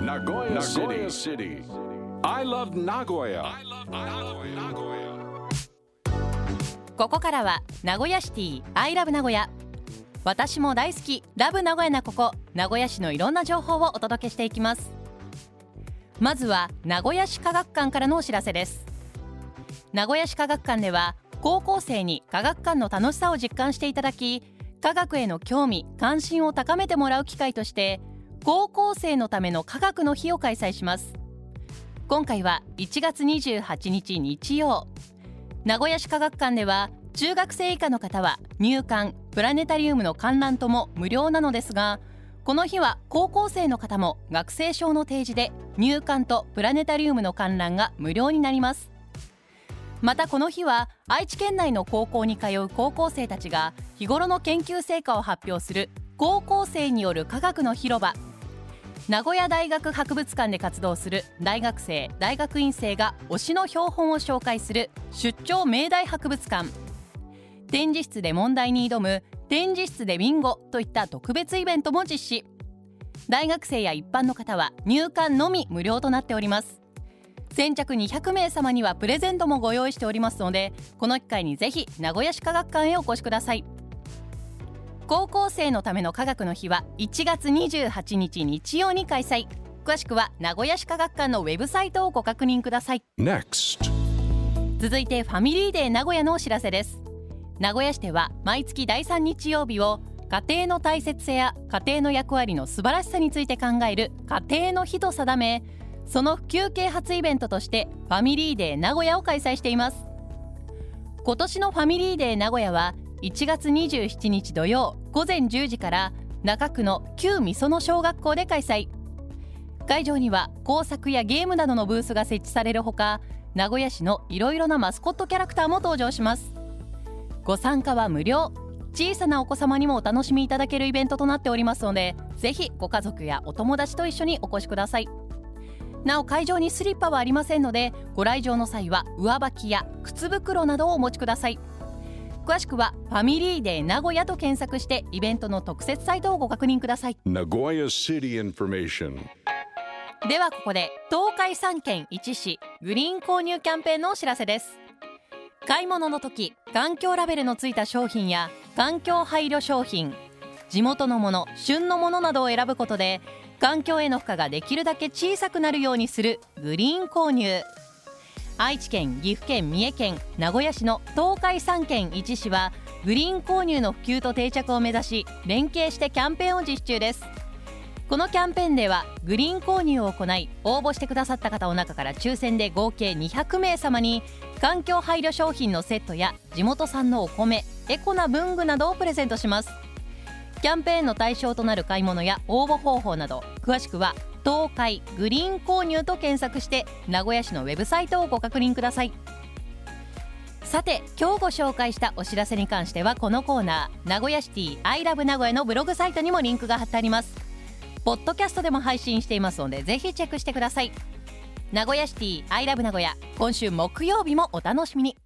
Nagoya City. I love Nagoya. ここからは名古屋シティアイラブ名古屋私も大好き。ラブ名古屋なここ。名古屋市のいろんな情報をお届けしていきます。まずは名古屋市科学館からのお知らせです。名古屋市科学館では高校生に科学館の楽しさを実感していただき科学への興味関心を高めてもらう機会として高校生のための科学の日を開催します。今回は1月28日日曜。名古屋市科学館では中学生以下の方は入館プラネタリウムの観覧とも無料なのですがこの日は高校生の方も学生証の提示で入館とプラネタリウムの観覧が無料になります。またこの日は愛知県内の高校に通う高校生たちが日頃の研究成果を発表する高校生による科学の広場名古屋大学博物館で活動する大学生大学院生が推しの標本を紹介する出張明大博物館。展示室で問題に挑む展示室でビンゴといった特別イベントも実施。大学生や一般の方は入館のみ無料となっております。先着200名様にはプレゼントもご用意しておりますのでこの機会にぜひ名古屋市科学館へお越しください。高校生のための科学の日は1月28日日曜に開催。詳しくは名古屋市科学館のウェブサイトをご確認ください。Next. 続いてファミリーデー名古屋のお知らせです。名古屋市では毎月第3日曜日を家庭の大切さや家庭の役割の素晴らしさについて考える家庭の日と定めその普及啓発イベントとしてファミリーデー名古屋を開催しています。今年のファミリーデー名古屋は1月27日土曜午前10時から中区の旧美園小学校で開催。会場には工作やゲームなどのブースが設置されるほか名古屋市のいろいろなマスコットキャラクターも登場します。ご参加は無料。小さなお子様にもお楽しみいただけるイベントとなっておりますのでぜひご家族やお友達と一緒にお越しください。なお会場にスリッパはありませんのでご来場の際は上履きや靴袋などをお持ちください。詳しくはファミリーデー名古屋と検索してイベントの特設サイトをご確認ください。Nagoya City information. ではここで東海3県1市グリーン購入キャンペーンのお知らせです。買い物の時環境ラベルのついた商品や環境配慮商品地元のもの旬のものなどを選ぶことで環境への負荷ができるだけ小さくなるようにするグリーン購入愛知県岐阜県三重県名古屋市の東海3県1市はグリーン購入の普及と定着を目指し連携してキャンペーンを実施中です。このキャンペーンではグリーン購入を行い応募してくださった方の中から抽選で合計200名様に環境配慮商品のセットや地元産のお米エコな文具などをプレゼントします。キャンペーンの対象となる買い物や応募方法など詳しくは東海グリーン購入と検索して名古屋市のウェブサイトをご確認ください。さて今日ご紹介したお知らせに関してはこのコーナー名古屋シティアイラブ名古屋のブログサイトにもリンクが貼ってあります。ポッドキャストでも配信していますのでぜひチェックしてください。名古屋シティアイラブ名古屋今週木曜日もお楽しみに。